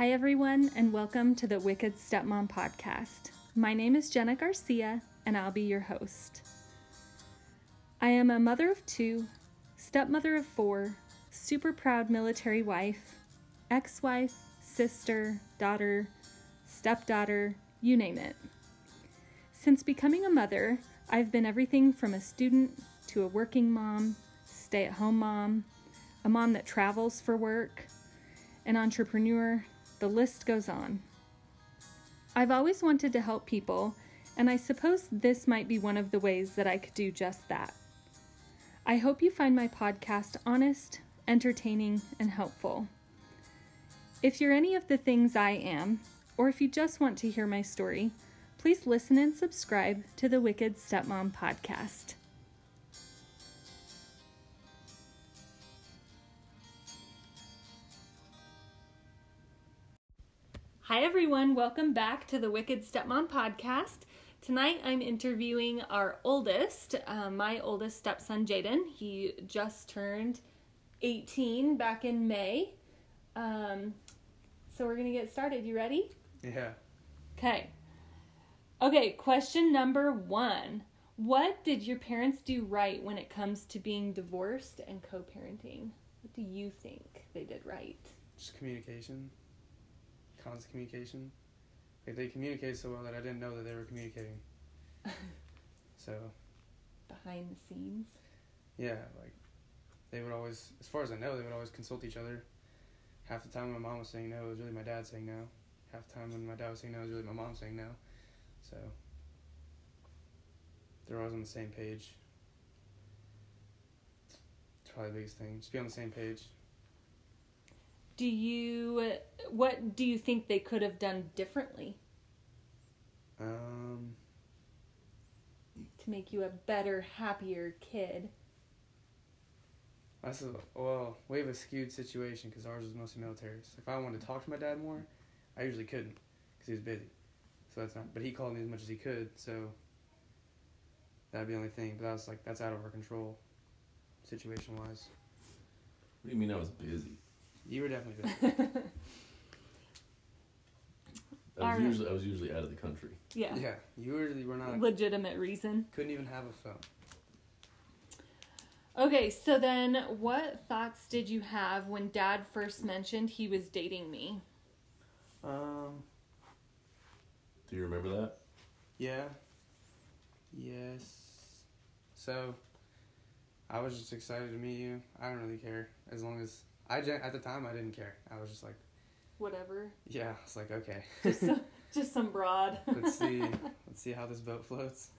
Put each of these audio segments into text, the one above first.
Hi, everyone, and welcome to the Wicked Stepmom podcast. My name is Jenna Garcia, and I'll be your host. I am a mother of two, stepmother of four, super proud military wife, ex wife, sister, daughter, stepdaughter, you name it. Since becoming a mother, I've been everything from a student to a working mom, stay at home mom, a mom that travels for work, an entrepreneur, the list goes on. I've always wanted to help people, and I suppose this might be one of the ways that I could do just that. I hope you find my podcast honest, entertaining, and helpful. If you're any of the things I am, or if you just want to hear my story, please listen and subscribe to the Wicked Stepmom podcast. Hi, everyone. Welcome back to the Wicked Stepmom podcast. Tonight I'm interviewing our oldest, uh, my oldest stepson, Jaden. He just turned 18 back in May. Um, so we're going to get started. You ready? Yeah. Okay. Okay, question number one. What did your parents do right when it comes to being divorced and co parenting? What do you think they did right? Just communication. Constant communication. Like they communicate so well that I didn't know that they were communicating. so Behind the scenes? yeah, like they would always, as far as I know, they would always consult each other. Half the time my mom was saying no, it was really my dad saying no. Half the time when my dad was saying no, it was really my mom saying no. So they're always on the same page. It's probably the biggest thing. Just be on the same page. Do you, what do you think they could have done differently Um, to make you a better, happier kid? That's a well, we have a skewed situation because ours was mostly military. So if I wanted to talk to my dad more, I usually couldn't because he was busy. So that's not. But he called me as much as he could. So that'd be the only thing. But that was like that's out of our control, situation wise. What do you mean I was busy? You were definitely busy. I was Alright. usually I was usually out of the country. yeah. yeah, you were. You were not. A legitimate reason. Couldn't even have a phone. Okay, so then what thoughts did you have when dad first mentioned he was dating me? Um. Do you remember that? Yeah. Yes. So, I was just excited to meet you. I don't really care as long as I at the time I didn't care. I was just like, Whatever. yeah. It's like okay. Just some, just some broad. let's see let's see how this boat floats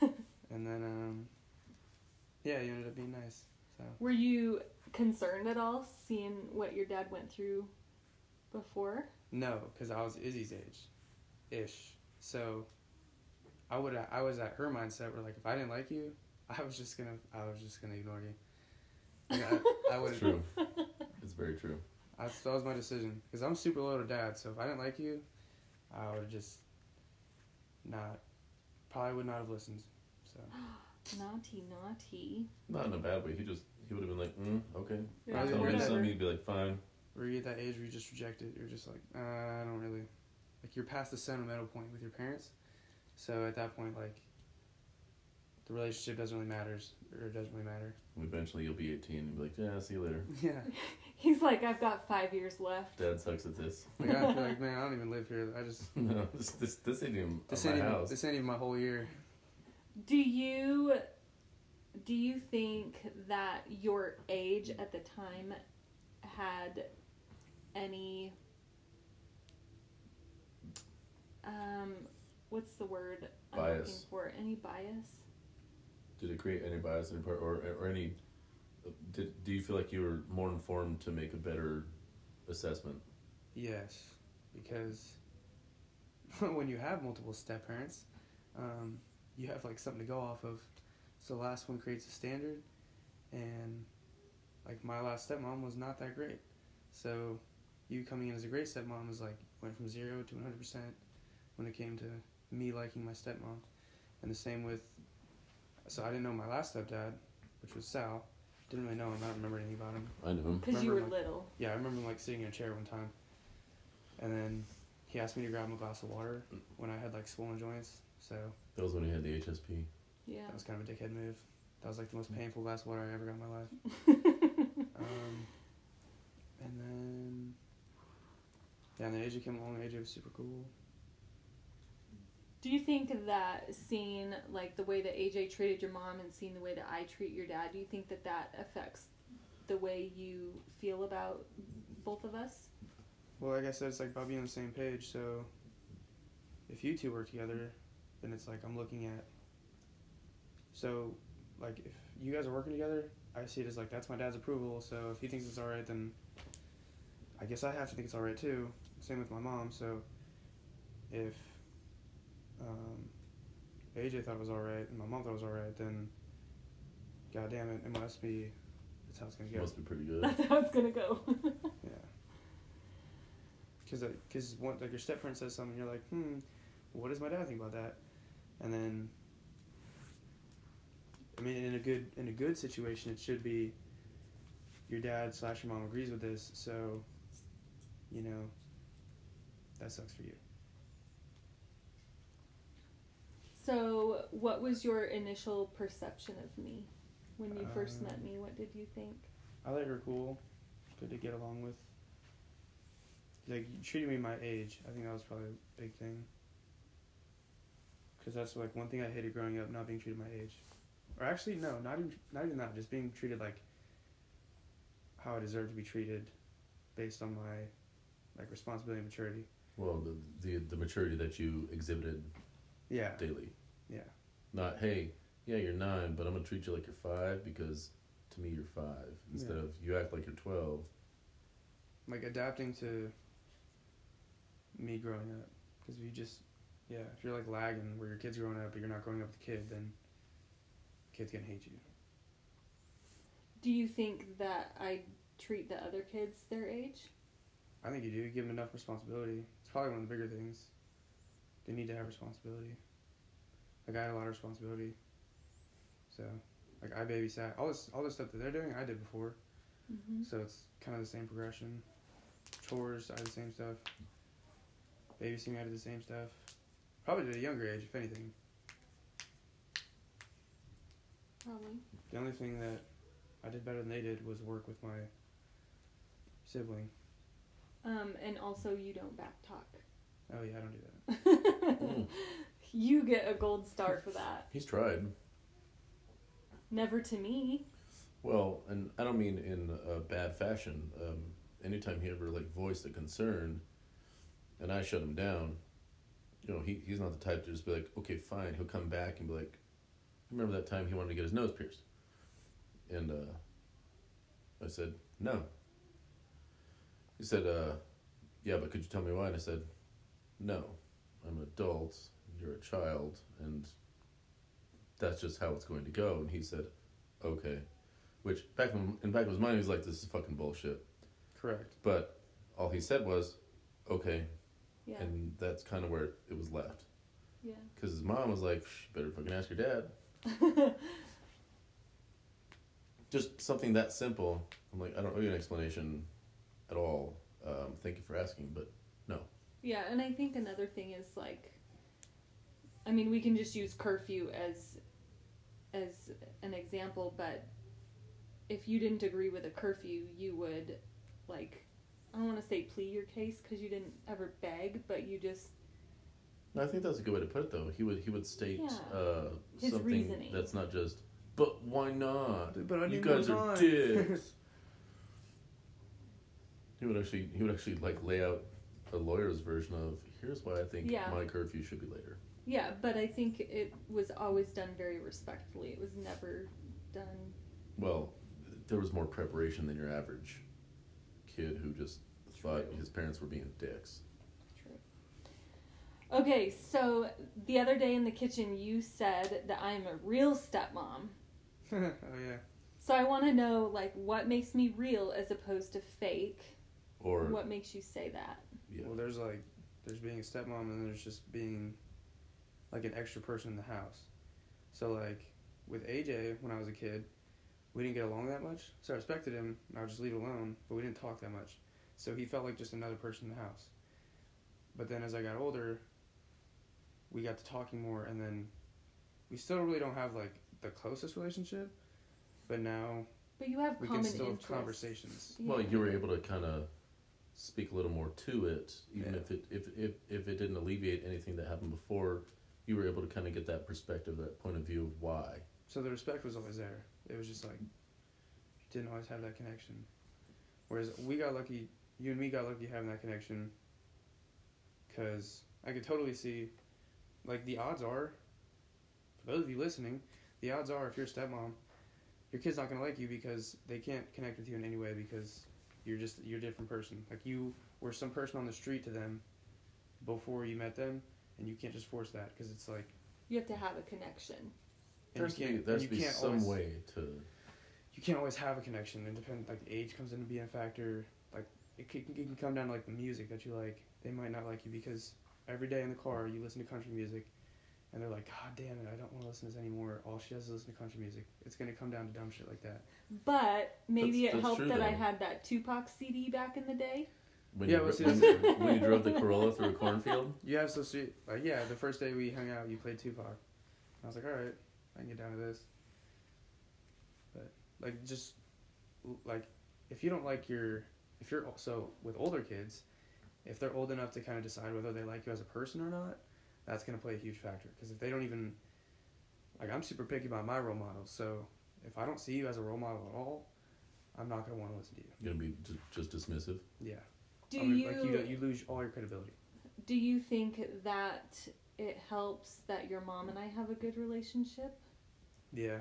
and then um yeah you ended up being nice so Were you concerned at all seeing what your dad went through before? no because i was izzy's age ish so i would i was at her mindset where like if i didn't like you i was just gonna i was just gonna ignore you like, i, I would It's true. it's very true. I, that was my decision because i'm super low to dad so if i didn't like you i would have just not probably would not have listened so Naughty, naughty. Not in a bad way. He just he would have been like, mm, okay. Yeah, Tell me whatever. something. He'd be like, fine. where you at that age where you just reject it. You're just like, uh, I don't really, like you're past the sentimental point with your parents. So at that point, like, the relationship doesn't really matter, or it doesn't really matter. Eventually you'll be 18 and be like, yeah, see you later. Yeah, He's like, I've got five years left. Dad sucks at this. like I feel like man, I don't even live here. I just no, this this this ain't even this my even, house. this ain't even my whole year. Do you do you think that your age at the time had any um what's the word I'm looking Bias. for? Any bias? Did it create any bias in part or or any? Did do you feel like you were more informed to make a better assessment? Yes, because when you have multiple step parents, um, you have like something to go off of. So the last one creates a standard, and like my last stepmom was not that great. So you coming in as a great stepmom is like went from zero to one hundred percent when it came to me liking my stepmom, and the same with. So I didn't know my last stepdad, which was Sal. Didn't really know him. I don't remember anything about him. I knew him. Because you were Remember, little. Yeah, I remember him like sitting in a chair one time. And then he asked me to grab him a glass of water when I had like swollen joints. So That was when he had the HSP. Yeah. that was kind of a dickhead move. That was like the most painful glass of water I ever got in my life. um, and then yeah, and then AJ came along. AJ was super cool. Do you think that seeing like the way that AJ treated your mom and seeing the way that I treat your dad, do you think that that affects the way you feel about both of us? Well, like I said, it's like about being on the same page. So if you two work together, then it's like I'm looking at. So, like if you guys are working together, I see it as like that's my dad's approval. So if he thinks it's all right, then I guess I have to think it's all right too. Same with my mom. So if um, AJ thought it was all right and my mom thought it was all right, then God damn it, it must be. That's how it's gonna go. Must be pretty good. That's how it's gonna go. Yeah. Because because one like your step parent says something, you're like, hmm, what does my dad think about that? And then, I mean, in a good in a good situation, it should be your dad slash your mom agrees with this, so you know that sucks for you. So, what was your initial perception of me when you first met Um, me? What did you think? I like her cool, good to get along with. Like treating me my age. I think that was probably a big thing. Because that's like one thing I hated growing up, not being treated my age. Or actually, no, not even not even that. Just being treated like how I deserve to be treated, based on my like responsibility and maturity. Well, the, the the maturity that you exhibited Yeah, daily. Yeah. Not hey, yeah, you're nine, but I'm gonna treat you like you're five because to me you're five instead Yeah. of you act like you're twelve. like adapting to me growing up. Because if you just, yeah, if you're like lagging where your kid's growing up, but you're not growing up with the kid, then the kid's gonna hate you. Do you think that I treat the other kids their age? I think you do. You give them enough responsibility. It's probably one of the bigger things. They need to have responsibility. Like I had a lot of responsibility. So, like I babysat all this all this stuff that they're doing. I did before. Mm-hmm. So it's kind of the same progression. Chores, I did the same stuff. Babysitting, I did the same stuff. Probably at a younger age, if anything. Probably. The only thing that I did better than they did was work with my sibling. Um, and also, you don't back talk. Oh yeah, I don't do that. Mm. You get a gold star for that. He's tried. Never to me. Well, and I don't mean in a bad fashion. Um, anytime he ever like voiced a concern, and I shut him down, you know, he he's not the type to just be like, okay, fine. He'll come back and be like, remember that time he wanted to get his nose pierced, and uh, I said no. He said, uh, yeah, but could you tell me why? And I said, no, I'm an adult. You're a child, and that's just how it's going to go. And he said, okay. Which back in, in back of his mind, he was like, "This is fucking bullshit." Correct. But all he said was, "Okay," Yeah. and that's kind of where it was left. yeah. Because his mom was like, "Shh, "Better fucking ask your dad." Just something that simple. I'm like, I don't owe you an explanation at all. Um, thank you for asking, but Yeah, and I think another thing is like I mean, we can just use curfew as as an example, but if you didn't agree with a curfew, you would like I don't want to say plead your case cuz you didn't ever beg, but you just no, I think that's a good way to put it. Though he would he would state Yeah. uh, something reasoning. that's not just, but why not? But I you guys are dicks. he would actually he would actually like lay out a lawyer's version of here's why I think Yeah. my curfew should be later. yeah, but I think it was always done very respectfully. It was never done Well, there was more preparation than your average kid who just thought his parents were being dicks. True. Okay, so the other day in the kitchen, you said that I'm a real stepmom. oh yeah. So I want to know, like, what makes me real as opposed to fake? Or What makes you say that? yeah, Well, there's like, there's being a stepmom and there's just being like an extra person in the house. So like with AJ when I was a kid, we didn't get along that much. So I respected him and I would just leave it alone, but we didn't talk that much. So he felt like just another person in the house. but then as I got older, we got to talking more, and then we still really don't have like the closest relationship, but now But you have we common can still interests. have conversations. Well, you were able to kind of speak a little more to it, even Yeah. if it if, if if it didn't alleviate anything that happened before. You were able to kind of get that perspective, that point of view of why. So the respect was always there. It was just like didn't always have that connection. Whereas we got lucky, you and me got lucky having that connection. Cause I could totally see, like the odds are, for those of you listening, the odds are if you're a stepmom, your kid's not gonna like you because they can't connect with you in any way because you're just you're a different person. Like you were some person on the street to them before you met them, and you can't just force that because it's like You have to have a connection. and There's you be, can't there's you be can't some always, way to. you can't always have a connection. It depends. Like age comes into being a factor. Like it can, it can come down to like the music that you like. They might not like you because every day in the car you listen to country music, and they're like, God damn it, I don't want to listen to this anymore. All she does is listen to country music. It's gonna come down to dumb shit like that. But maybe That's- it that's helped true, that I though. had that Tupac CD back in the day. When Yeah, you, well, see, when, that's- when you drove the Corolla through a cornfield. You have so sweet. Like yeah, the first day we hung out, you played Tupac. And I was like, all right, I can get down to this. But like just like if you don't like your if you're so with older kids, if they're old enough to kind of decide whether they like you as a person or not, that's gonna play a huge factor. Because if they don't even like, I'm super picky about my role models. So if I don't see you as a role model at all, I'm not gonna want to listen to you. You're gonna be j- just dismissive. Yeah. Do I mean, you, like you you lose all your credibility. do you think that it helps that your mom and I have a good relationship? Yeah.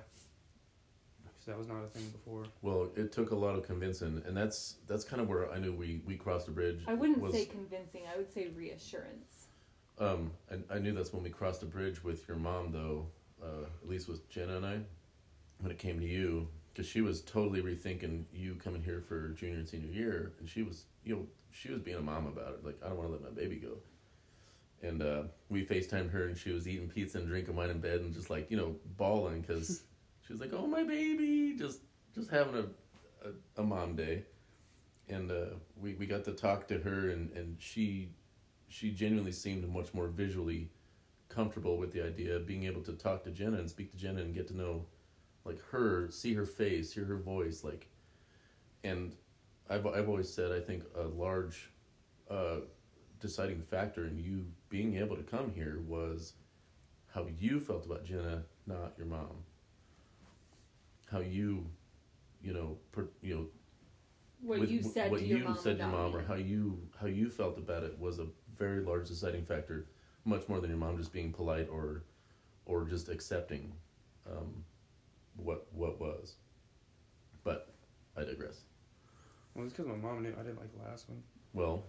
Because that was not a thing before. Well, it took a lot of convincing, and that's that's kind of where I knew we we crossed the bridge. I wouldn't was, say convincing. I would say reassurance. Um, I, I knew that's when we crossed a bridge with your mom, though. Uh, at least with Jenna and I, when it came to you, because she was totally rethinking you coming here for junior and senior year, and she was, you know, she was being a mom about it. Like, I don't want to let my baby go. And uh, we FaceTimed her, and she was eating pizza and drinking wine in bed, and just like you know, bawling because she was like, "Oh my baby," just just having a a, a mom day. And uh, we we got to talk to her, and and she she genuinely seemed much more visually comfortable with the idea of being able to talk to Jenna and speak to Jenna and get to know like her, see her face, hear her voice, like and I've I've always said I think a large uh, deciding factor in you being able to come here was how you felt about Jenna, not your mom. How you, you know, per, you know, What with you said what to your you mom said to your mom me. or how you how you felt about it was a very large deciding factor much more than your mom just being polite or or just accepting um, what what was but i digress Well, it's because my mom knew I didn't like the last one. well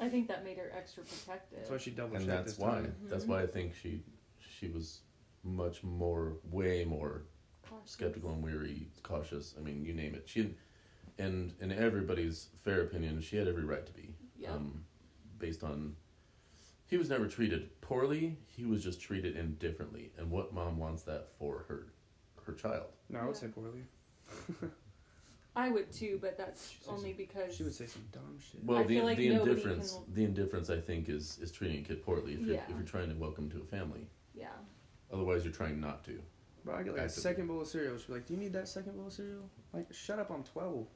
I think that made her extra protective. That's why she double and checked that's this why time. that's why i think she she was much more way more Cautious. skeptical and weary cautious i mean you name it she and in everybody's fair opinion she had every right to be Yeah. um, based on he was never treated poorly he was just treated indifferently and what mom wants that for her her child No, I would Yeah. say poorly. I would too, but that's She'd only some- because She would say some dumb shit. well I the, feel like the nobody indifference can- the indifference i think is is treating a kid poorly if you're Yeah. if you're trying to welcome to a family yeah. otherwise you're trying not to Bro, I get like a Actively. second bowl of cereal. She'd be like, "Do you need that second bowl of cereal?" Like, shut up, I'm twelve.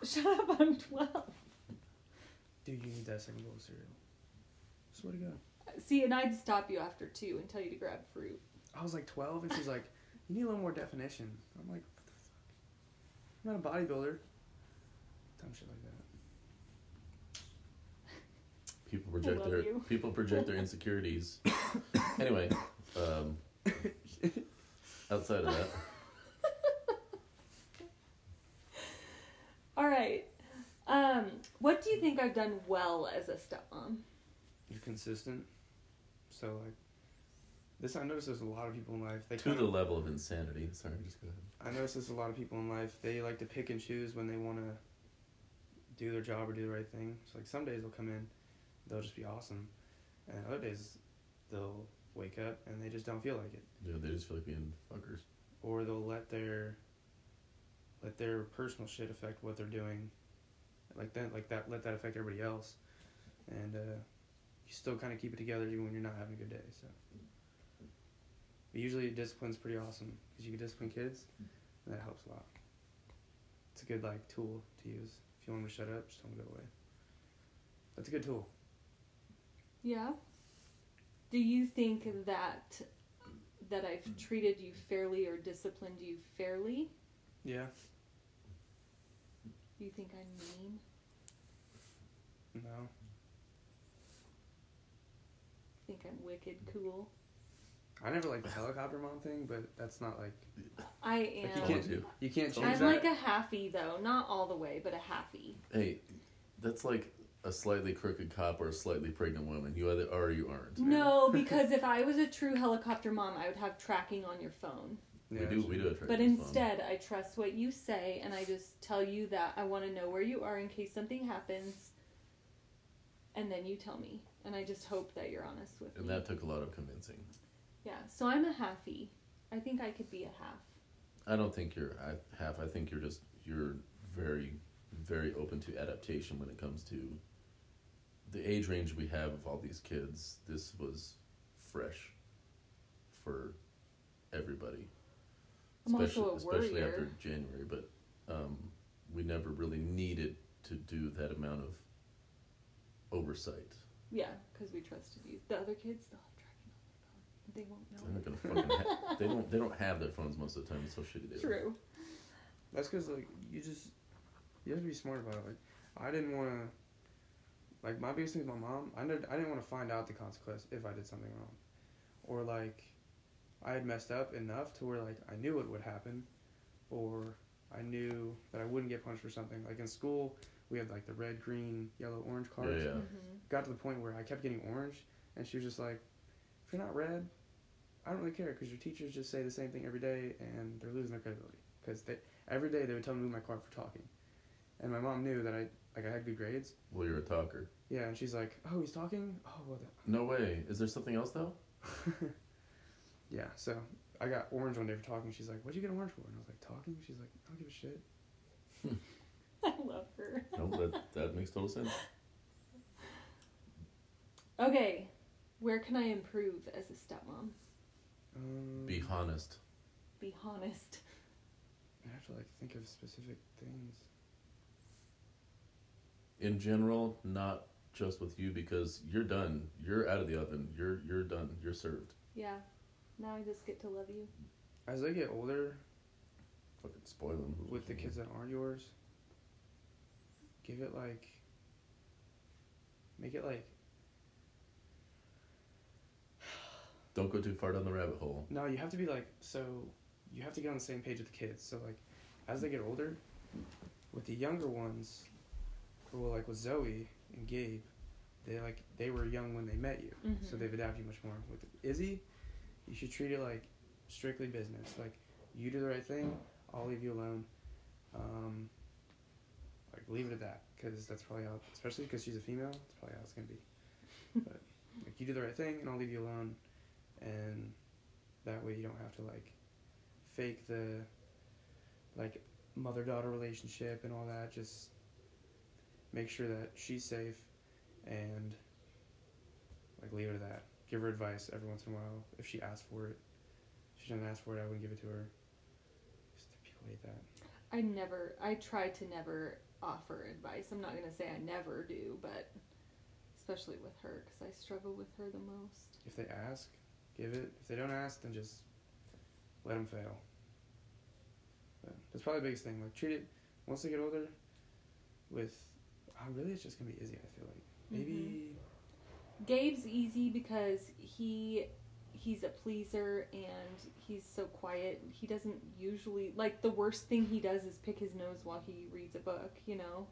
Shut up, I'm twelve. Dude, you need that second bowl of cereal? Swear to God. See, and I'd stop you after two and tell you to grab fruit. I was like twelve, and she's like, "You need a little more definition." I'm like, "What the fuck? I'm not a bodybuilder." Dumb shit like that. people project their you. people project their insecurities anyway um, outside of that All right. Um, what do you think I've done well as a stepmom? You're consistent. So like, this I notice there's a lot of people in life. They to kinda, the level of insanity sorry just go ahead I notice there's a lot of people in life. They like to pick and choose when they want to do their job or do the right thing. So like some days they'll come in, they'll just be awesome, and other days they'll wake up and they just don't feel like it, yeah, they just feel like being fuckers or they'll let their let their personal shit affect what they're doing, like that, like that, let that affect everybody else, and uh, you still kind of keep it together even when you're not having a good day. So, but usually discipline's pretty awesome because you can discipline kids, and that helps a lot. It's a good like tool to use. If you want them to shut up, just don't go away. That's a good tool. Yeah. Do you think that that I've treated you fairly or disciplined you fairly? Yeah. You think I'm mean? No. Think I'm wicked cool? I never liked the helicopter mom thing, but that's not like I Like, you can't- you. you can't change I'm that. like a halfie though, not all the way, but a halfie. Hey, that's like a slightly crooked cop or a slightly pregnant woman. You either are or you aren't. No, because if I was a true helicopter mom, I would have tracking on your phone. Yeah, we do. We do. A But instead, I trust what you say, and I just tell you that I want to know where you are in case something happens, and then you tell me, and I just hope that you're honest with And me. And that took a lot of convincing. yeah, so I'm a halfie. I think I could be a half. I don't think you're I- half. I think you're just you're very, very open to adaptation when it comes to the age range we have of all these kids. This was fresh for everybody, I'm especially also a especially after January. But um, we never really needed to do that amount of oversight. Yeah, because we trusted you. The other kids, they'll have tracking on their phone. They won't know. They're not gonna fucking. Ha- they don't. They don't have their phones most of the time. It's so shitty. They are. True. That's because like you just you have to be smart about it. Like I didn't want to. Like my biggest thing with my mom, I did, I didn't want to find out the consequence if I did something wrong, or like I had messed up enough to where like I knew it would happen, or I knew that I wouldn't get punched for something. Like in school, we had like the red, green, yellow, orange Yeah, cards. yeah. hmm Got to the point where I kept getting orange, and she was just like, "If you're not red, I don't really care because your teachers just say the same thing every day, and they're losing their credibility. Because they every day they would tell me to move my car for talking, and my mom knew that I like I had good grades. Well, you're a talker. Yeah, and she's like, "Oh, he's talking. Oh, well." No way. Is there something else though? The... yeah. So I got orange one day for talking. She's like, "What'd you get orange for?" And I was like, "Talking." She's like, "I don't give a shit." I love her. No, that that makes total sense. Okay, where can I improve as a stepmom? Um, Be honest. Be honest. I have to like think of specific things. In general, not just with you because you're done. You're out of the oven. You're you're done. You're served. Yeah. Now I just get to love you. As they get older, Fucking spoil them. with the kids that aren't yours, give it like, make it like Don't go too far down the rabbit hole. No, you have to be like so. You have to get on the same page with the kids. So like, as they get older, with the younger ones, well, like with Zoe and Gabe, they like they were young when they met you, so Mhm. they've adapted you much more. With Izzy, you should treat it like strictly business. Like you do the right thing, I'll leave you alone. Um, like leave it at that, because that's probably how, especially because she's a female, that's probably how it's gonna be. but like you do the right thing, and I'll leave you alone, and that way you don't have to like fake the like mother daughter relationship and all that. Just make sure that she's safe, and like leave it at that. Give her advice every once in a while if she asks for it. If she doesn't ask for it, I wouldn't give it to her. Stipulate that. I never, I try to never offer advice. I'm not going to say I never do, but especially with her because I struggle with her the most. If they ask, give it. If they don't ask, then just let them fail. But that's probably the biggest thing. Like treat it once they get older. With, oh, really, it's just gonna be Izzy. I feel like maybe mm-hmm. Gabe's easy because he he's a pleaser and he's so quiet. He doesn't usually like the worst thing he does is pick his nose while he reads a book, you know?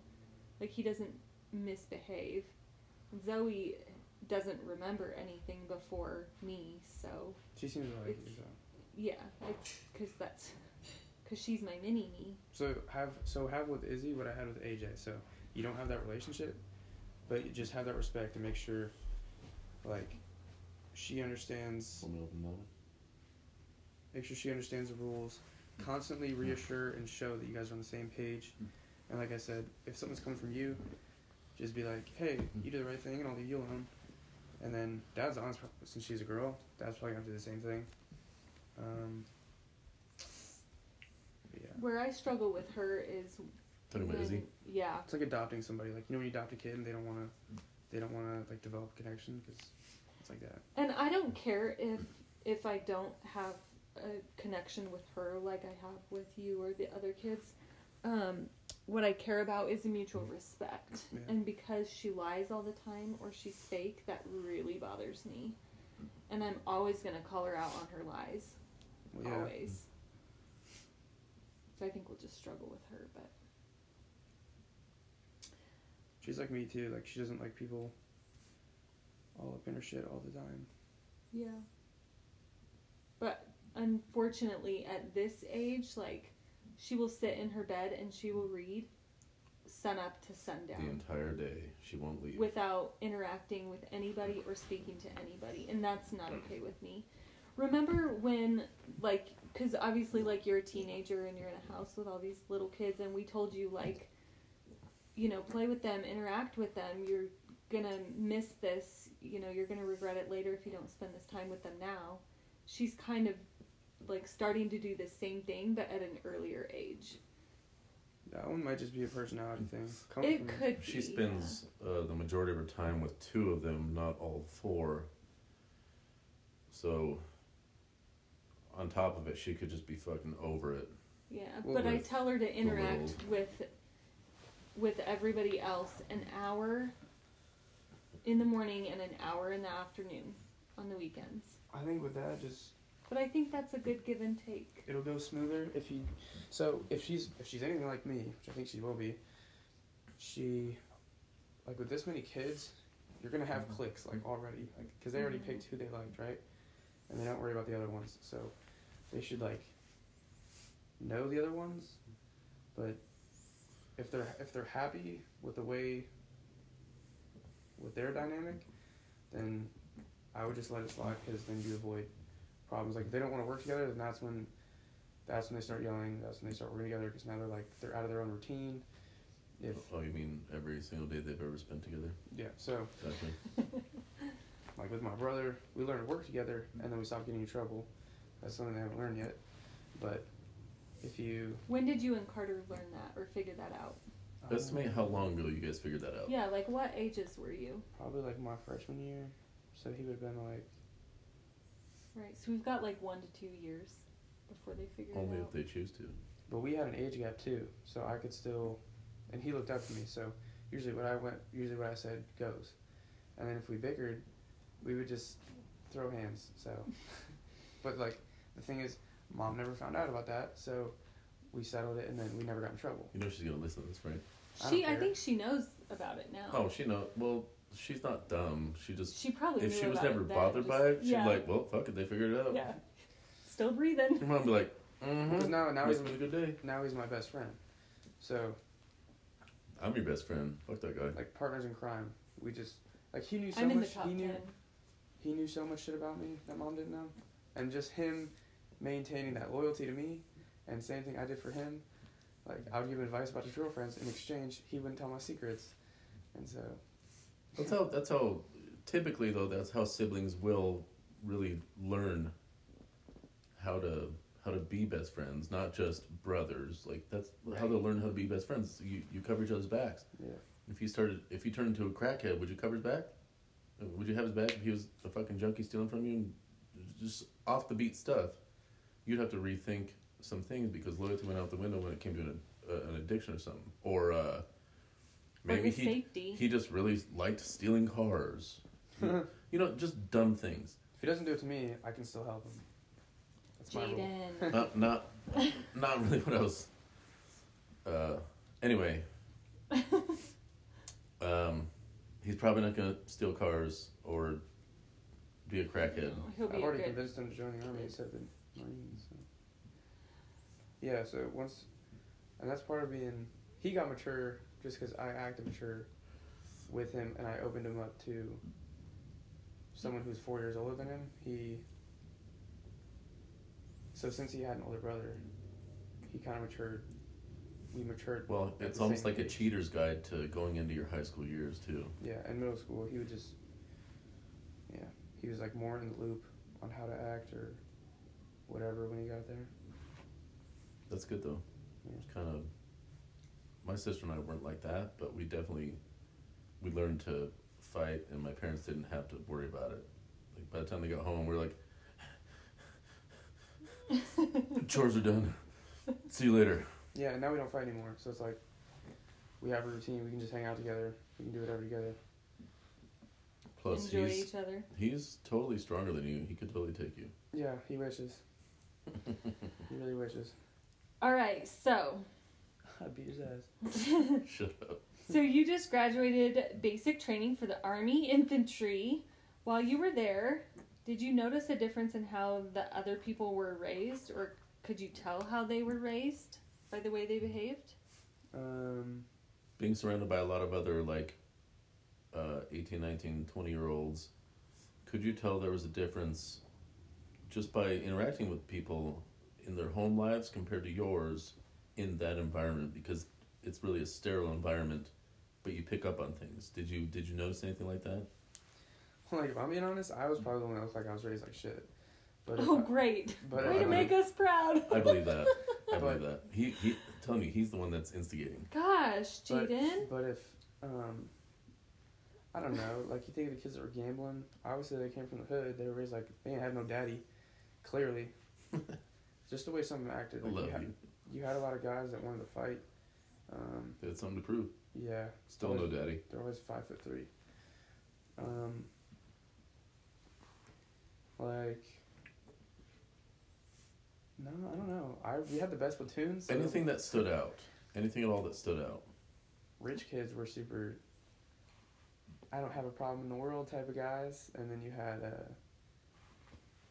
Like he doesn't misbehave. Zoe doesn't remember anything before me, so she seems to like you. So. yeah, cuz that's cuz she's my mini me. so have so have with Izzy what I had with AJ. So you don't have that relationship, but you just have that respect to make sure, like, she understands. Open that one. Make sure she understands the rules. Constantly reassure and show that you guys are on the same page. Mm. And like I said, if something's coming from you, just be like, "Hey, mm. you do the right thing, and I'll leave you alone." And then dad's honest since she's a girl, dad's probably gonna do the same thing. Um, yeah, Where I struggle with her is Talking about when- Izzy. Yeah. it's like adopting somebody. Like you know when you adopt a kid and they don't wanna, mm. They don't wanna like develop a connection because it's like that. And I don't care if if I don't have a connection with her like I have with you or the other kids. Um, what I care about is a mutual respect. Yeah. And because she lies all the time or she's fake, that really bothers me. And I'm always gonna call her out on her lies. Well, yeah. Always. So I think we'll just struggle with her, but She's like me too. Like she doesn't like people all up in her shit all the time. Yeah. But unfortunately, at this age, like, she will sit in her bed and she will read sun up to sundown The entire day. She won't leave. without interacting with anybody or speaking to anybody. And that's not okay with me. Remember when, like, because obviously, like, you're a teenager and you're in a house with all these little kids, and we told you, like, you know, play with them, interact with them. You're gonna miss this. You know, you're gonna regret it later if you don't spend this time with them now. She's kind of like starting to do the same thing, but at an earlier age. That one might just be a personality thing. Coming It from- could be. She spends uh, the majority of her time with two of them, not all four. So, on top of it, she could just be fucking over it. Yeah, Well, but I tell her to interact little- with with everybody else an hour in the morning and an hour in the afternoon on the weekends. I think with that, just But I think that's a good give and take. it'll go smoother if you. So if she's if she's anything like me, which I think she will be, she, like with this many kids, you're gonna have clicks like already, like because they already Mhm. picked who they liked, right? And they don't worry about the other ones, so they should like know the other ones, but if they're if they're happy with the way with their dynamic, then I would just let it slide because then you avoid problems. Like if they don't want to work together, then that's when that's when they start yelling. That's when they start working together because now they're like they're out of their own routine. If Oh, you mean every single day they've ever spent together? yeah, so Gotcha. like with my brother, we learned to work together and then we stopped getting in trouble. That's something they haven't learned yet. But if you When did you and Carter learn that or figure that out? Estimate how long ago you guys figured that out. Yeah, like what ages were you? probably like my freshman year, so he would have been like Right, so we've got like one to two years before they figure it out. Only it if they choose to. But we had an age gap too, so I could still, and he looked up to me. So usually what I went, usually what I said goes, and then if we bickered, we would just throw hands. So, but like the thing is, mom never found out about that, so we settled it, and then we never got in trouble. You know she's gonna listen to this, right? I She, don't I, care. think she knows about it now. Oh, she know. Well, she's not dumb. She just she probably if knew she was about never it bothered just- by it, she'd yeah, be like, well, fuck it, they figured it out. yeah, still breathing. Your mom be like, mm-hmm. Because now, now he's a good day. now he's my best friend. So I'm your best friend. Fuck that guy. like partners in crime, we just like he knew so I'm in the much. top He knew ten. he knew so much shit about me that mom didn't know, and just him maintaining that loyalty to me, and same thing I did for him. Like I would give him advice about his girlfriends. In exchange, he wouldn't tell my secrets, and so That's how. That's how. Typically, though, that's how siblings will really learn how to how to be best friends, not just brothers. Like that's how they'll learn how to be best friends. You you cover each other's backs. yeah. If you started, if you turned into a crackhead, would you cover his back? Would you have his back if he was a fucking junkie stealing from you and just off the beat stuff? You'd have to rethink some things because loyalty went out the window when it came to an, uh, an addiction or something, or uh, maybe his he safety. he just really liked stealing cars. you know, just dumb things. If he doesn't do it to me, I can still help him. That's my rule. Jaden. Not not not really what I was. Uh, anyway, um, he's probably not gonna steal cars or be a crackhead. He'll be I've a already good. convinced him to join the army instead of the Marines. So. Yeah, so once, and that's part of being. He got mature just because I acted mature with him, and I opened him up to someone who's four years older than him. He. So since he had an older brother, he kind of matured. We matured. Well, it's almost same like a cheater's guide to going into your high school years too. Yeah, in middle school, he would just Yeah, he was like more in the loop on how to act or whatever when he got there. That's good though. Yeah. It's kind of. My sister and I weren't like that, but we definitely, we learned to fight, and my parents didn't have to worry about it. Like by the time they got home, we are like, chores are done. See you later. Yeah, and now we don't fight anymore. So it's like we have a routine. We can just hang out together. We can do whatever together. Plus, Enjoy he's each other. he's totally stronger than you. He could totally take you. Yeah, he wishes. He really wishes. All right, so I beat his ass. Shut up. so you just graduated basic training for the Army infantry. While you were there, did you notice a difference in how the other people were raised, or could you tell how they were raised by the way they behaved? Um, Being surrounded by a lot of other like uh, 18, 19, 20 year olds, could you tell there was a difference just by interacting with people in their home lives compared to yours in that environment? Because it's really a sterile environment, but you pick up on things. Did you did you notice anything like that? like if I'm being honest, I was probably the one that looked like I was raised like shit. But if Oh, I- great! but Way if to I- make us proud. I believe that. I believe that. He he. Tell me, he's the one that's instigating. Gosh, But- Jaden. But if, um, I don't know, like you think of the kids that were gambling, obviously they came from the hood. They were raised like they didn't have no daddy, clearly. Just the way some of them acted. I Like love you, had, you. you had a lot of guys that wanted to fight. Um, They had something to prove. yeah, Still no daddy. they're always five foot three. Um, like, no, I don't know. I we had the best platoons. so Anything that stood out. Anything at all that stood out. rich kids were super I don't have a problem in the world type of guys and then you had uh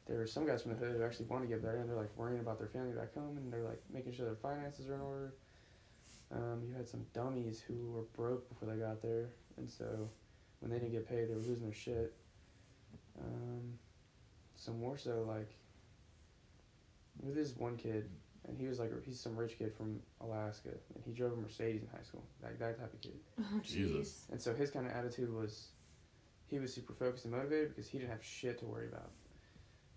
there were some guys from the hood who actually want to get there and they're like worrying about their family back home and they're like making sure their finances are in order. Um, you had some dummies who were broke before they got there and so when they didn't get paid they were losing their shit. Um, so more so like with this one kid and he was like he's some rich kid from Alaska and he drove a Mercedes in high school like that type of kid Oh, Jesus. and so his kind of attitude was he was super focused and motivated because he didn't have shit to worry about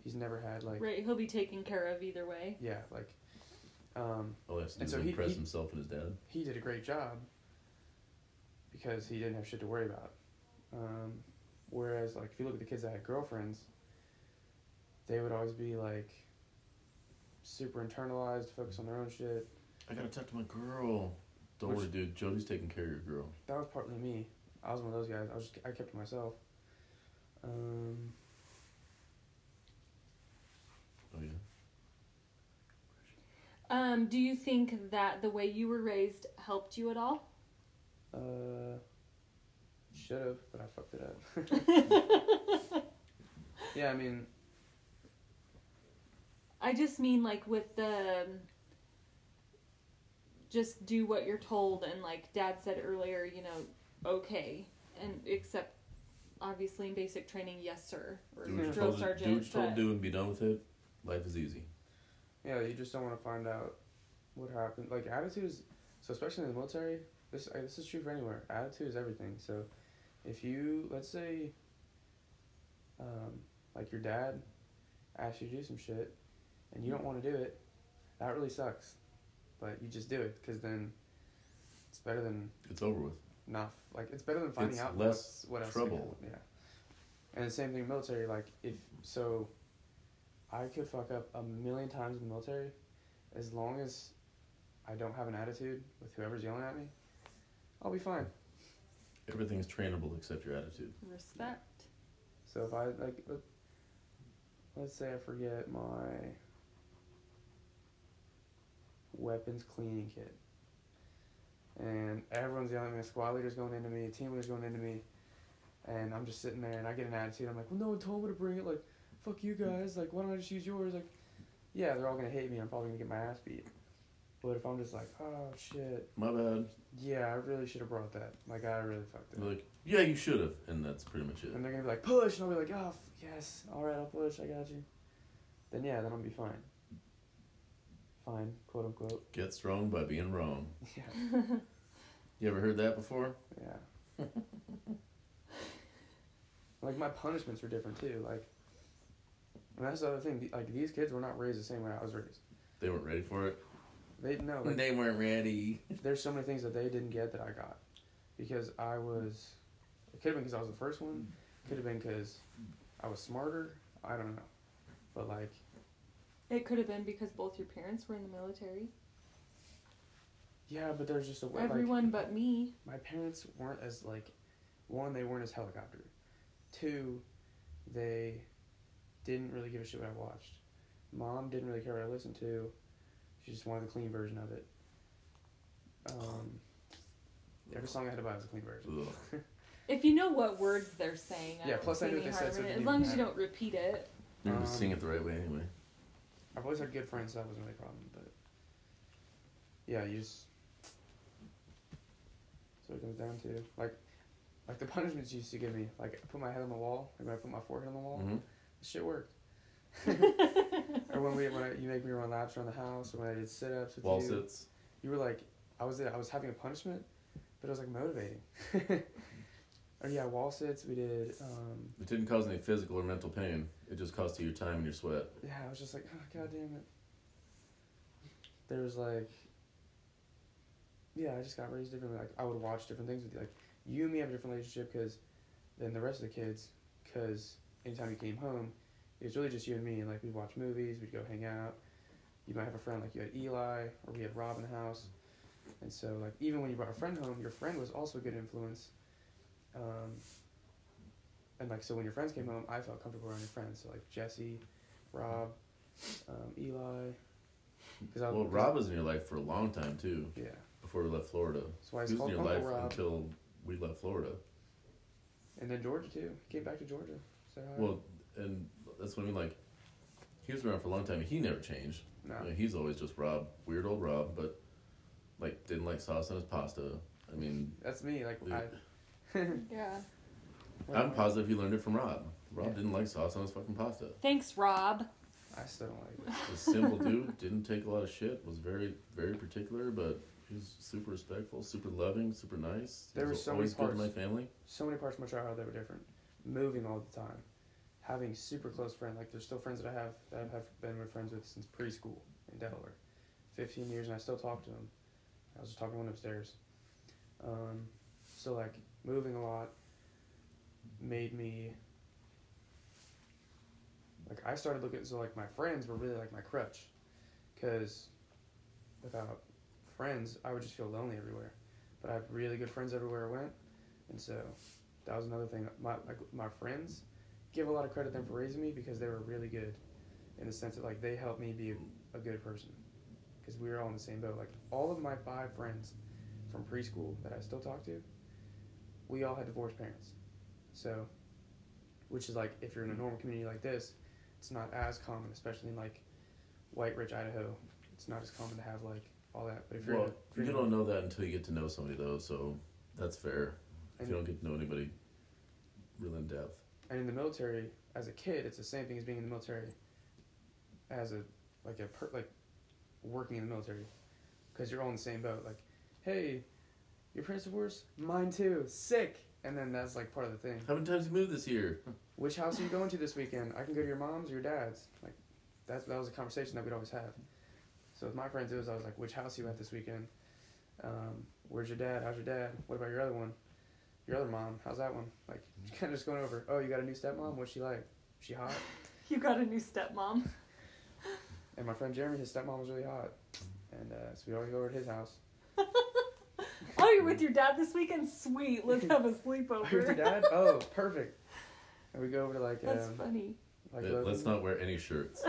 he's never had like Right, he'll be taken care of either way. yeah like um, All he has to do And is so he- impress he- himself and his dad. he did a great job because he didn't have shit to worry about um, whereas like if you look at the kids that had girlfriends they would always be like super internalized focused on their own shit I gotta talk to my girl. Don't Which- worry, dude. Jody's taking care of your girl. that was partly me. I was one of those guys. I was just, I kept to myself. Um, Oh yeah. Um, do you think that the way you were raised helped you at all? uh, should have, but I fucked it up. yeah, I mean, I just mean like with the um, just do what you're told and like dad said earlier, you know, okay. And except obviously in basic training, yes sir. Or Do what you're drill told to do, sergeant. what you're told but- do and be done with it. Life is easy. Yeah, you just don't want to find out what happened. Like attitudes, so especially in the military, this uh, this is true for anywhere. Attitude is everything. So, if you let's say, um, like your dad asks you to do some shit, and you don't want to do it, that really sucks. But you just do it because then it's better than It's over with. not like it's better than finding It's out less what's, what else trouble. Yeah, and the same thing military. Like if so, I could fuck up a million times in the military, as long as I don't have an attitude with whoever's yelling at me, I'll be fine. Everything's trainable except your attitude. Respect. So if I like, let, let's say I forget my weapons cleaning kit, and everyone's yelling at me, the squad leader's going into me, team leader's going into me, and I'm just sitting there and I get an attitude. I'm like, well, no one told me to bring it. Like, fuck you guys. Like, why don't I just use yours? Like, yeah, they're all gonna hate me. I'm probably gonna get my ass beat. But if I'm just like, oh shit, My bad. yeah, I really should have brought that. Like, I really fucked it. Like, yeah, you should have, and that's pretty much it. And they're gonna be like, push, and I'll be like, oh, f- yes, all right, I'll push, I got you. Then yeah, then I'll be fine. Fine, quote unquote. Get strong by being wrong. Yeah, You ever heard that before? yeah. like my punishments were different too. Like, and that's the other thing. Like these kids were not raised the same way I was raised. They weren't ready for it. They no. Like, they weren't ready. there's so many things that they didn't get that I got because I was. It could have been because I was the first one. Could have been because I was smarter. I don't know, but like It could have been because both your parents were in the military. yeah, but there's just a way. Like, Everyone but me. my parents weren't as like one they weren't as helicopter two they didn't really give a shit what i watched. Mom didn't really care what i listened to. She just wanted the clean version of it. Um, every song i had to buy was a clean version. If you know what words they're saying, I Yeah, don't plus I knew what they said, so in it it. didn't As long as you don't repeat it. You're gonna Um, sing it the right way anyway. i've always had good friends so that wasn't really a problem but yeah you just so it comes down to. Like like the punishments you used to give me. Like I put my head on the wall like when i put my forehead on the wall hmm shit worked or when we when I, you make me run laps around the house, or when I did sit ups with Wall you, sits. you were like, I was I was having a punishment, but it was like motivating. or yeah, wall sits. We did. Um, It didn't cause any physical or mental pain. It just cost you your time and your sweat. yeah, I was just like, oh, god damn it. There was like, yeah, I just got raised differently. Like I would watch different things with you. Like you and me have a different relationship because than the rest of the kids. Because anytime you came home, it was really just you and me, and like we'd watch movies, we'd go hang out. You might have a friend like you had Eli, or we had Rob in the house, and so like even when you brought a friend home, your friend was also a good influence. Um, and like so when your friends came home, I felt comfortable around your friends. So like Jesse, Rob, um, Eli. Cause I, Well, 'cause- Rob was in your life for a long time too. Yeah, Before we left Florida, that's why he was in called your Uncle life Rob. until we left Florida. And then Georgia too. He Came back to Georgia. Said hi. Well, and that's what I mean. Like, he was around for a long time. and He never changed. no. I mean, he's always just Rob, weird old Rob, but like didn't like sauce on his pasta. I mean, That's me. Like Yeah. I. Yeah. I'm positive he learned it from Rob. Rob Yeah. didn't like sauce on his fucking pasta. Thanks, Rob. I still don't like it. A simple dude, didn't take a lot of shit, was very, very particular, but he was super respectful, super loving, super nice. There were was so many always good to my family. So many parts of my childhood that were different. Moving all the time. Having super close friends. Like there's still friends that I have that I have been with friends with since preschool in Delaware. Fifteen years and I still talk to them. I was just talking to one upstairs. Um, so like moving a lot made me like I started looking so like my friends were really like my crutch because without friends I would just feel lonely everywhere but I have really good friends everywhere I went and so that was another thing my like my friends give a lot of credit to them for raising me because they were really good in the sense that like they helped me be a, a good person. Because we were all in the same boat. Like all of my five friends from preschool that I still talk to we all had divorced parents. So which is like if you're in a normal community like this it's not as common especially in like white rich idaho. It's not as common to have like all that. But if you're in Well, a, if you're you don't know that until you get to know somebody, though, so that's fair. And- you don't get to know anybody real in depth. and in the military as a kid it's the same thing as being in the military as a like a per, like working in the military. Because you're all in the same boat like hey your parents divorced mine too. Sick. And then that's like part of the thing. How many times you moved this year? which house are you going to this weekend? I can go to your mom's or your dad's. Like that's that was a conversation that we'd always have. So with my friends it was i was like which house are you at this weekend? Um, where's your dad? How's your dad? What about your other one your other mom how's that one like kind of just going over oh you got a new stepmom what's she like she hot You got a new stepmom. And my friend Jeremy, his stepmom was really hot. And uh, so we always go over to his house. Oh, you're with your dad this weekend? Sweet. Let's have a sleepover. With your dad? Oh, perfect. And we go over to like, That's um, funny. like Let- Let's not wear any shirts.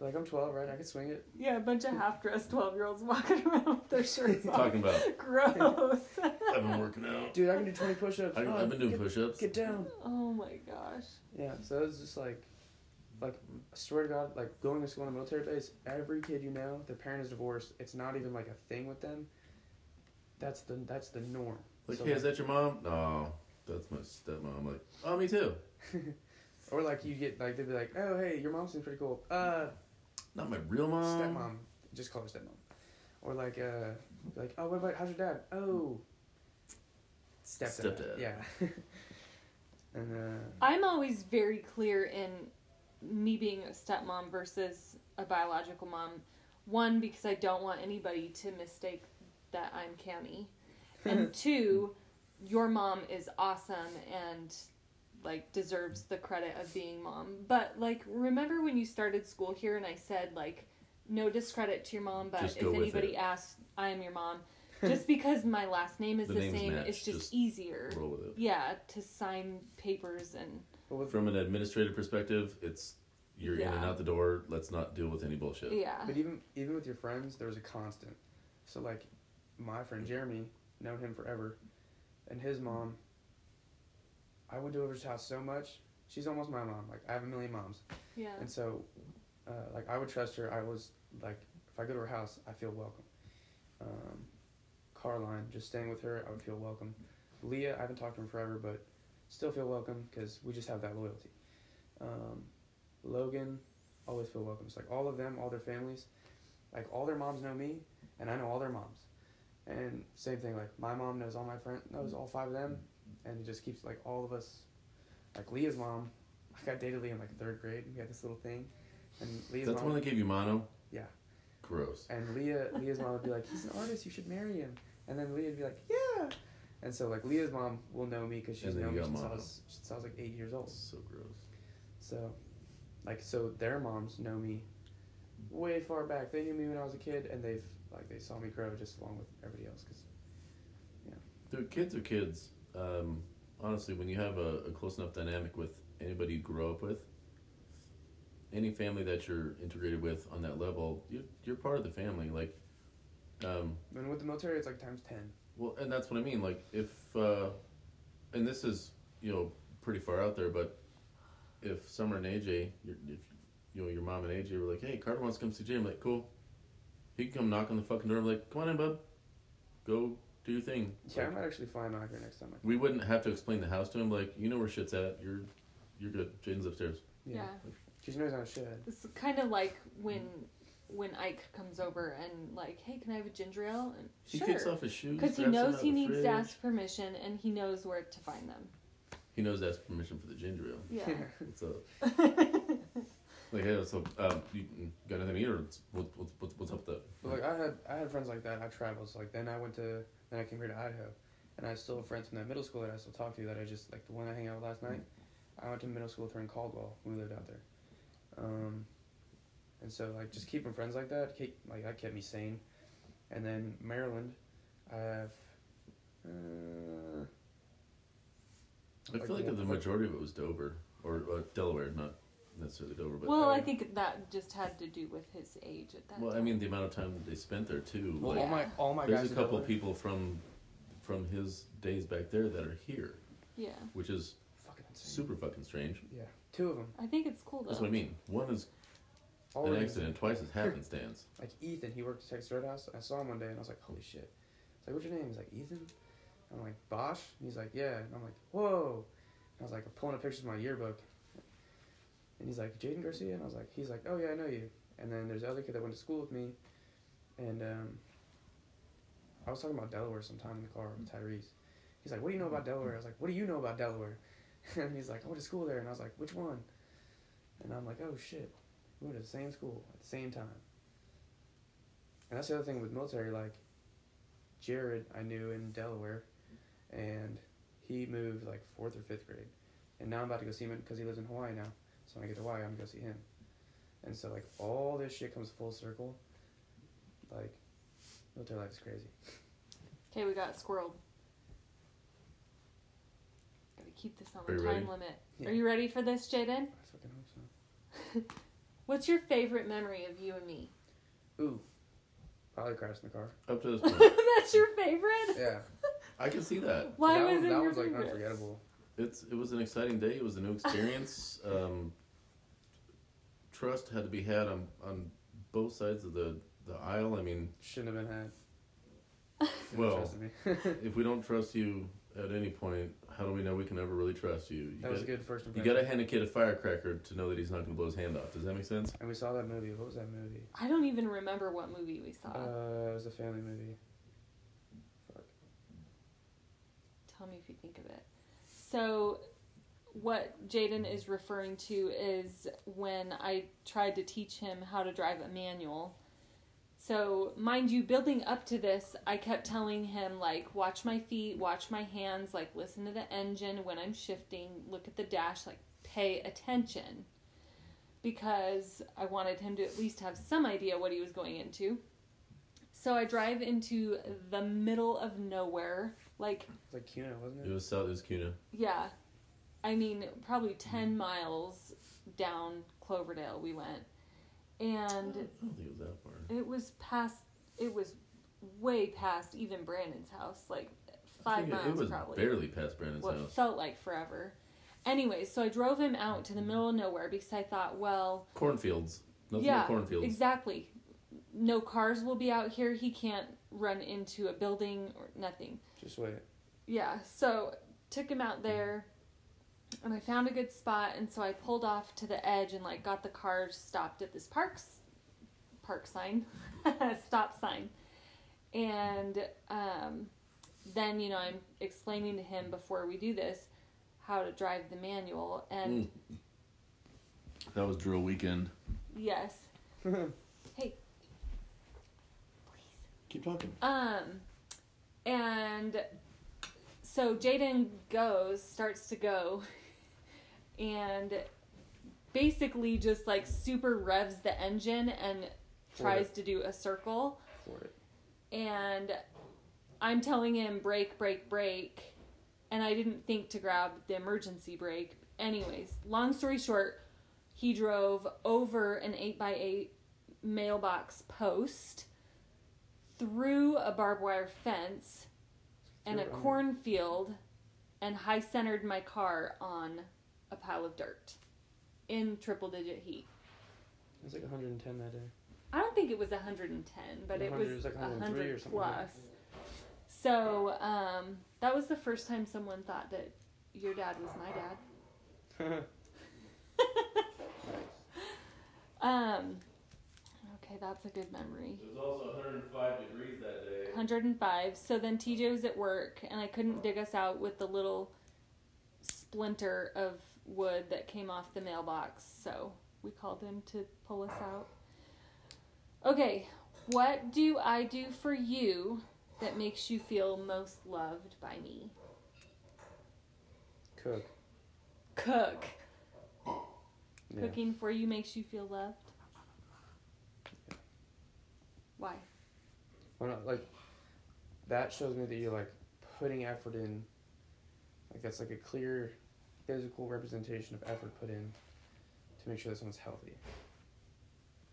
Like, I'm 12, right? I can swing it. Yeah, a bunch of half dressed 12 year olds walking around with their shirts off. Talking about, Gross. I've been working out. Dude, I can do 20 push ups. I, I've been doing get, push ups. get down. oh my gosh. Yeah, so it was just like, like, I swear to God, like going to school on a military base, every kid you know, their parent is divorced. It's not even like a thing with them. That's the that's the norm. Like, So, hey, is that your mom? No, that's my stepmom. Like, oh, me too. Or like you get like they'd be like, oh hey, your mom seems pretty cool. Uh, Not my real mom. stepmom. Just call her stepmom. Or like uh, like oh what about how's your dad? Oh, stepdad. Stepdad. Yeah. and uh, I'm always very clear in me being a stepmom versus a biological mom. One, because I don't want anybody to mistake that I'm Cammy. And two, your mom is awesome and like deserves the credit of being mom. But like remember when you started school here and I said like no discredit to your mom, but if anybody it. asks, I am your mom. Just because my last name is The the, same, match, it's just, just easier. Roll with it. Yeah, to sign papers and From an administrative perspective, it's you're in and out the door. Let's not deal with any bullshit. yeah. but even even with your friends, there's a constant. So like, my friend Jeremy, known him forever, and his mom. I would went to his house so much. She's almost my mom. Like I have a million moms. Yeah. And so, uh, like, I would trust her. I was like, if I go to her house, I feel welcome. Um, Carline, just staying with her, I would feel welcome. Leah, I haven't talked to her forever, but still feel welcome because we just have that loyalty. Um, Logan, always feel welcome. It's like all of them, all their families, like all their moms know me, and I know all their moms. And same thing, like my mom knows all my friends, knows all five of them, and it just keeps like all of us. Like Leah's mom, I got dated Leah in like third grade. We had this little thing, and Leah's That's the one that gave you mono. Yeah. Gross. And Leah, Leah's mom would be like, "He's an artist. You should marry him." And then Leah'd be like, "Yeah." And so like Leah's mom will know me because she's known me since I was since I was like eight years old. So gross. So, like, so their moms know me way far back. They knew me when I was a kid, and they've like they saw me grow just along with everybody else. Cause yeah. Dude, kids are kids. Um, honestly, when you have a, a close enough dynamic with anybody you grow up with, any family that you're integrated with on that level, you, you're part of the family. Like, um, and with the military, it's like times ten. well, and that's what I mean. Like, if, uh, and this is, you know, pretty far out there, but if Summer and AJ, your, if, you know, your mom and AJ were like, hey, Carter wants to come see Jay, I'm like, cool. He can come knock on the fucking door. I'm like, come on in, bub. Go do your thing. Yeah, I might actually fly him out here next time. I we wouldn't have to explain the house to him. Like, you know where shit's at. You're, you're good. Jaden's upstairs. Yeah. She knows how shit. It's kind of like when when Ike comes over and like, hey, can I have a ginger ale? And He sure, kicks off his shoes. because he knows he of the needs to ask permission and he knows where to find them. He knows that's permission for the ginger ale. Yeah. What's up? Like, hey, so um, you got anything to eat, or what, what's what's what's up with that? Like I had I had friends like that. I traveled. So like then I went to then I came here to Idaho, and I still have friends from that middle school that I still talk to. That I just like the one I hang out with last night. I went to middle school with her in Caldwell when we lived out there. Um, and so like just keeping friends like that, keep, like that kept me sane. And then Maryland, I have. Uh, I feel like the majority of it was Dover or uh, Delaware, not necessarily Dover, but well, I- I think that just had to do with his age at that well, I mean the amount of time that they spent there too. Well, like, all my all my there's guys a couple Delaware- people from from his days back there that are here, yeah, which is Fucking insane. super fucking strange. Yeah, two of them. I think it's cool though. That's what I mean. One is All an of them. accident, twice is happenstance. Like Ethan, he worked at Texas Roadhouse. I saw him one day and I was like, holy shit. It's like, what's your name? He's like, Ethan? I'm like, Bosch? And he's like, yeah. And I'm like, whoa. And I was like, I'm pulling up pictures of my yearbook. And he's like, Jaden Garcia? And I was like, he's like, oh yeah, I know you. And then there's the other kid that went to school with me. And um, I was talking about Delaware sometime in the car with Tyrese. He's like, what do you know about Delaware? I was like, what do you know about Delaware? and he's like, I went to school there. And I was like, which one? And I'm like, oh shit. We went to the same school at the same time. And that's the other thing with military, like Jared I knew in Delaware and he moved like fourth or fifth grade. And now I'm about to go see him because he lives in Hawaii now. So when I get to Hawaii I'm gonna go see him. And so like all this shit comes full circle. Like military life is crazy. Okay, we got squirreled. Gotta keep this on Are the you time ready? limit. Yeah. Are you ready for this, Jaden? I fucking hope so. What's your favorite memory of you and me? Ooh. Probably crashed in the car. Up to this point, That's your favorite? Yeah. I can see that. Why that was one, it that your one's like favorite? unforgettable. It's it was an exciting day. It was a new experience. um, trust had to be had on on both sides of the the aisle. I mean, Shouldn't have been had. well, Trusted me. if we don't trust you at any point, how do we know we can ever really trust you? You that was a gotta, good first impression. you gotta hand a kid a firecracker to know that he's not gonna blow his hand off. Does that make sense? And we saw that movie. What was that movie? I don't even remember what movie we saw. Uh, it was a family movie. Fuck. Tell me if you think of it. So, what Jaden is referring to is when I tried to teach him how to drive a manual. So, mind you, building up to this, I kept telling him, like, watch my feet, watch my hands, like, listen to the engine when I'm shifting, look at the dash, like, pay attention. Because I wanted him to at least have some idea what he was going into. So I drive into the middle of nowhere, like It's like Kuna, wasn't It it? was south. It was Kuna. yeah, I mean probably ten miles down Cloverdale we went, and I don't think it was that far. it was past. It was way past even Brandon's house, like five think it- miles It was probably. barely past Brandon's what house. felt like forever. Anyway, so I drove him out to the middle of nowhere because I thought, well, Cornfields. Nothing yeah, cornfields. exactly. No cars will be out here. He can't run into a building or nothing. Just wait. Yeah, so took him out there and I found a good spot and so I pulled off to the edge and like got the car stopped at this parks park sign. Stop sign. And um then, you know, I'm explaining to him before we do this how to drive the manual and Mm. That was drill weekend. yes. Hey. Please. Keep talking. Um, and so Jaden goes, starts to go, and basically just like super revs the engine and tries to do a circle. It. And I'm telling him brake, brake, brake, and I didn't think to grab the emergency brake. Anyways, long story short, he drove over an 8x8 mailbox post, through a barbed wire fence, and a cornfield, and high centered my car on a pile of dirt in triple digit heat. It was like 110 that day. I don't think it was 110, but it 100 was, was like 100 103 or something like plus. So um, that was the first time someone thought that your dad was my dad. Um, okay, that's a good memory. It was also 105 degrees that day. 105. So then TJ was at work, and I couldn't dig us out with the little splinter of wood that came off the mailbox. So we called him to pull us out. Okay, what do I do for you that makes you feel most loved by me? Cook. Cook. Yeah. Cooking for you makes you feel loved? Why? Why not, like that shows me that you're like putting effort in. Like that's like a clear physical representation of effort put in to make sure that someone's healthy.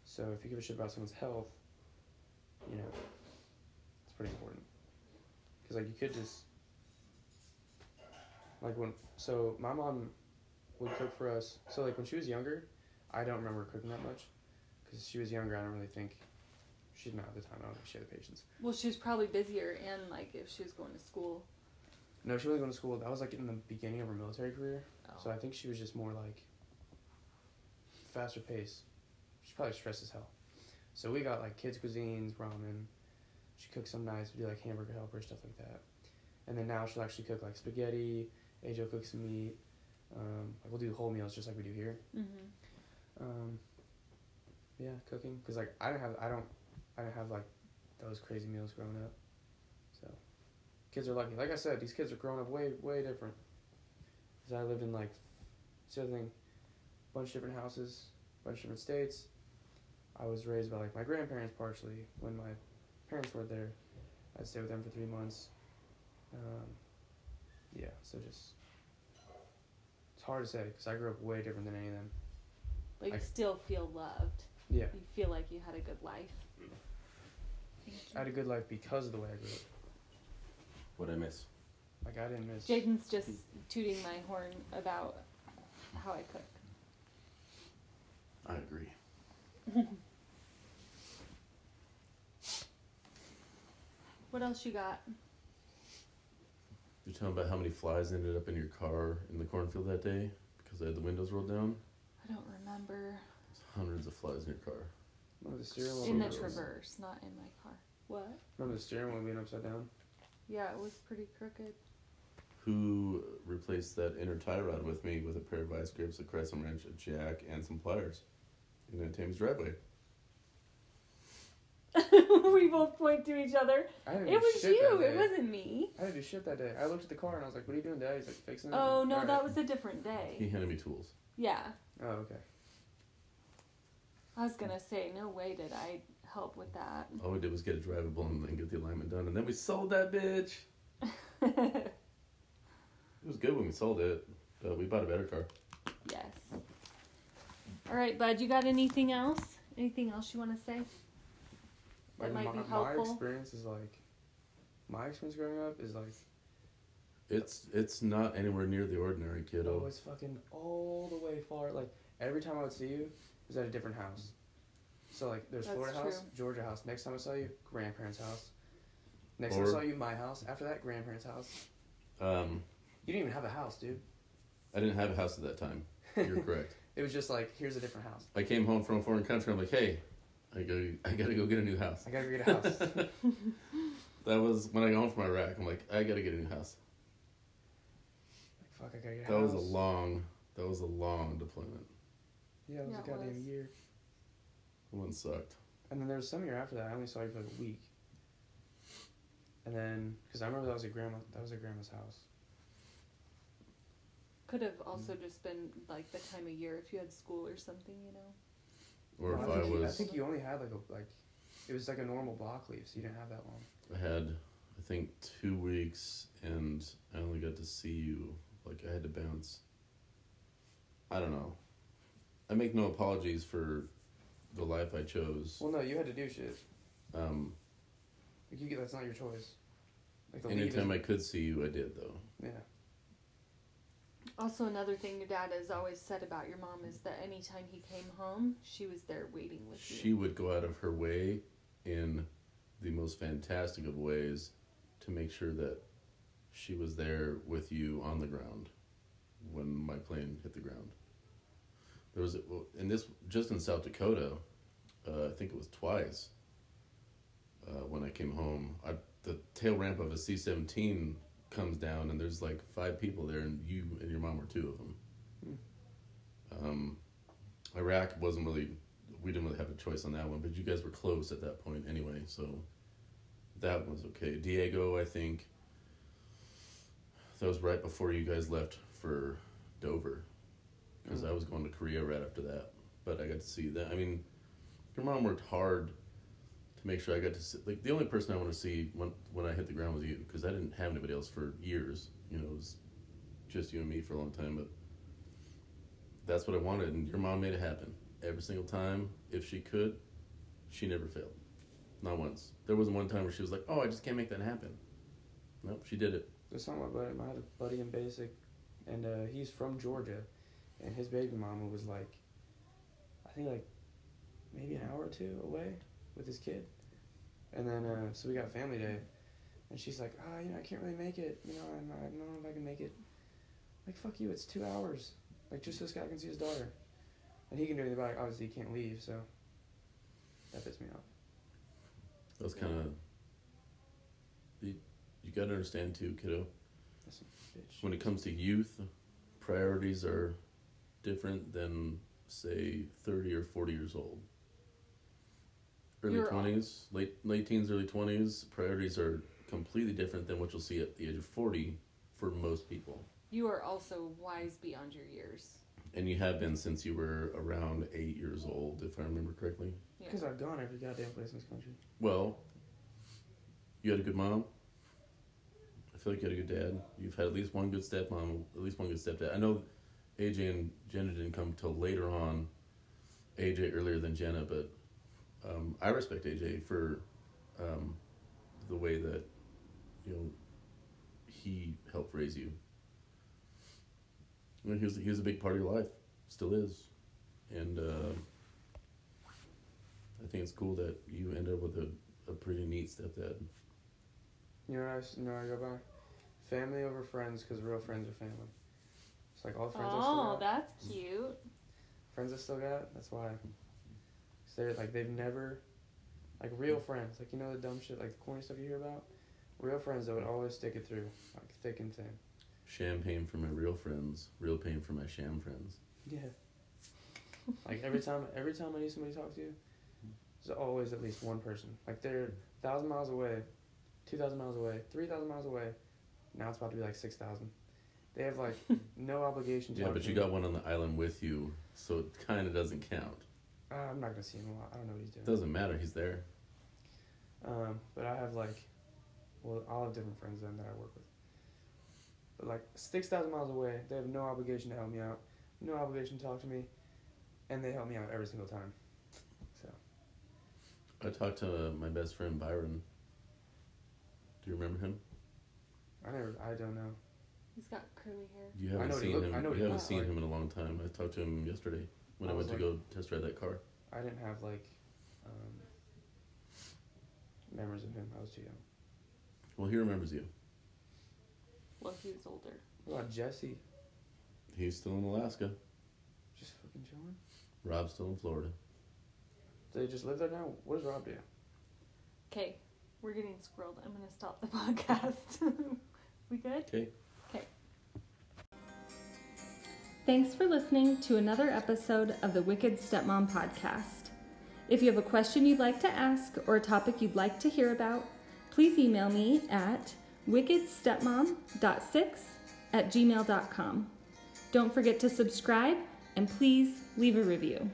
So if you give a shit about someone's health, you know, it's pretty important. Because like you could just like when so my mom would cook for us. So like when she was younger, I don't remember cooking that much because she was younger. I don't really think she didn't have the time. I don't think she had the patience. Well, she was probably busier, and like if she was going to school. No, she wasn't going to school. That was like in the beginning of her military career. Oh. So I think she was just more like faster pace. She's probably stressed as hell. So we got like kids cuisines, ramen. She cooks some nice. We do like hamburger helper stuff like that. And then now she'll actually cook like spaghetti. AJ cooks some meat. Um, like we'll do whole meals just like we do here. Mm-hmm. Um, yeah, cooking because like I don't have I don't I don't have like those crazy meals growing up. Kids are lucky. Like I said, these kids are growing up way way different. Because I lived in like it's the other thing, bunch of different houses, bunch of different states. I was raised by like my grandparents partially. When my parents were there, I'd stay with them for three months. Um, yeah, so just it's hard to say because I grew up way different than any of them. But you I- still feel loved. Yeah. You feel like you had a good life. I had a good life because of the way I grew up. What I miss? Like I didn't miss. Jaden's just tooting my horn about how I cook. I agree. What else you got? You're talking about how many flies ended up in your car in the cornfield that day because I had the windows rolled down. I don't remember. There's hundreds of flies in your car. Remember the steering wheel? In the Traverse, not in my car. What? Remember the steering wheel being upside down? Yeah, it was pretty crooked. who replaced that inner tie rod with me with a pair of vice grips, a crescent wrench, a jack, and some pliers in a Thames driveway. we both point to each other. I It was you. It wasn't me. I didn't do shit that day. I looked at the car and I was like, "What are you doing, Dad?" He's like, "Fixing it." Oh no, Alright. that was a different day. He handed me tools. Yeah. Oh okay. I was gonna say, no way did I help with that. All we did was get it drivable and then get the alignment done, and then we sold that bitch. It was good when we sold it, but we bought a better car. yes. All right, bud. You got anything else? Anything else you want to say? That Like might my, be my experience is like, my experience growing up is like, It's it's not anywhere near the ordinary, oh, kiddo. it's fucking all the way far. Like every time I would see you, it was at a different house. So like, there's That's Florida house, true. Georgia house. Next time I saw you, grandparents' house. Next Or- time I saw you, my house. After that, grandparents' house. Um, You didn't even have a house, dude. I didn't have a house at that time. You're correct. It was just like, here's a different house. I came home from a foreign country. I'm like, hey, I go, I gotta go get a new house. I gotta get a house. That was when I got home from Iraq. I'm like, I gotta get a new house. Like, fuck, I gotta get a house. That house. was a long, that was a long deployment. Yeah, it was Yeah, a it goddamn was. year. That one sucked. And then there was some year after that. I only saw you for like a week. And then, because I remember that was a grandma. That was a grandma's house. Could have mm-hmm. also just been like the time of year if you had school or something, you know. Or No, if I I think you- I was, think you only had like a like, it was like a normal block leave, so you didn't have that long. I had, I think two weeks, and I only got to see you. Like I had to bounce. I don't know. I make no apologies for the life I chose. Well, no, you had to do shit. Um, Like you get that's not your choice. Like the leave anytime is, I could see you, I did though. yeah. Also, another thing your dad has always said about your mom is that anytime he came home, she was there waiting with you. She you. would go out of her way in the most fantastic of ways to make sure that she was there with you on the ground when my plane hit the ground. There was, a, and this just in South Dakota, uh, I think it was twice. Uh, when I came home, I, the tail ramp of a C seventeen comes down, and there's like five people there, and you and your mom were two of them. Um, Iraq wasn't really we didn't really have a choice on that one, but you guys were close at that point anyway, so that was okay. Diego, I think that was right before you guys left for Dover, because I was going to Korea right after that. But I got to see that. I mean, your mom worked hard to make sure I got to see. Like the only person I want to see when when I hit the ground was you, because I didn't have anybody else for years. You know, it was just you and me for a long time, but that's what I wanted, and your mom made it happen every single time. If she could, she never failed, not once. There wasn't one time where she was like, "Oh, I just can't make that happen." Nope, she did it. There's something about it. I had a buddy in basic, and uh, he's from Georgia, and his baby mama was like, I think like maybe an hour or two away with his kid, and then uh, so we got family day, and she's like, ah, you know, I can't really make it. You know, I'm, I don't know if I can make it. Like fuck you, it's two hours. Like just so this guy can see his daughter, and he can do anything about it. Obviously, he can't leave, so that pissed me off. That was kind of. You, you got to understand too, kiddo. That's a bitch. When it comes to youth, priorities are different than say thirty or forty years old. Early You're- twenties, late late teens, early twenties, priorities are completely different than what you'll see at the age of forty for most people. You are also wise beyond your years. And you have been since you were around eight years old, if I remember correctly. Yeah. Because I've gone every goddamn place in this country. Well, you had a good mom. I feel like you had a good dad. You've had at least one good stepmom, at least one good stepdad. I know AJ and Jenna didn't come till later on. AJ earlier than Jenna, but um, I respect AJ for um, the way that you know he helped raise you. I mean, he was he was a big part of your life, still is, and uh, I think it's cool that you end up with a, a pretty neat stepdad. You know what I, s- you know what I go by? Family over friends because real friends are family. It's like all the friends I still Oh, that's cute. friends I still got. That's why. They're like they've never, like real hmm. friends. Like you know the dumb shit, like the corny stuff you hear about. Real friends that would always stick it through, like thick and thin. Champagne for my real friends, real pain for my sham friends. Yeah. like every time, every time I need somebody to talk to, there's always at least one person. Like they're thousand miles away, two thousand miles away, three thousand miles away. Now it's about to be like six thousand. They have like no obligation to. Yeah, but you got one on the island with you, so it kind of doesn't count. Uh, I'm not gonna see him a lot. I don't know what he's doing. Doesn't matter. He's there. Um, but I have like, well, I'll have different friends then that I work with. But like six thousand miles away, they have no obligation to help me out, no obligation to talk to me, and they help me out every single time. So I talked to my best friend Byron. Do you remember him? I never, I don't know. He's got curly hair. You haven't know what he seen look- him. I know what you he haven't seen like. him in a long time. I talked to him yesterday when I I, was went to go test drive that car. I didn't have like um, memories of him. I was too young. Well, he remembers you. Well, he was older. What about Jesse? He's still in Alaska. Just fucking chilling. Rob's still in Florida. Do they just live there now? What does Rob do? Okay, we're getting squirreled. I'm gonna stop the podcast. we good? Okay. Thanks for listening to another episode of the Wicked Stepmom podcast. If you have a question you'd like to ask or a topic you'd like to hear about, please email me at wickedstepmom.6 at gmail.com. Don't forget to subscribe and please leave a review.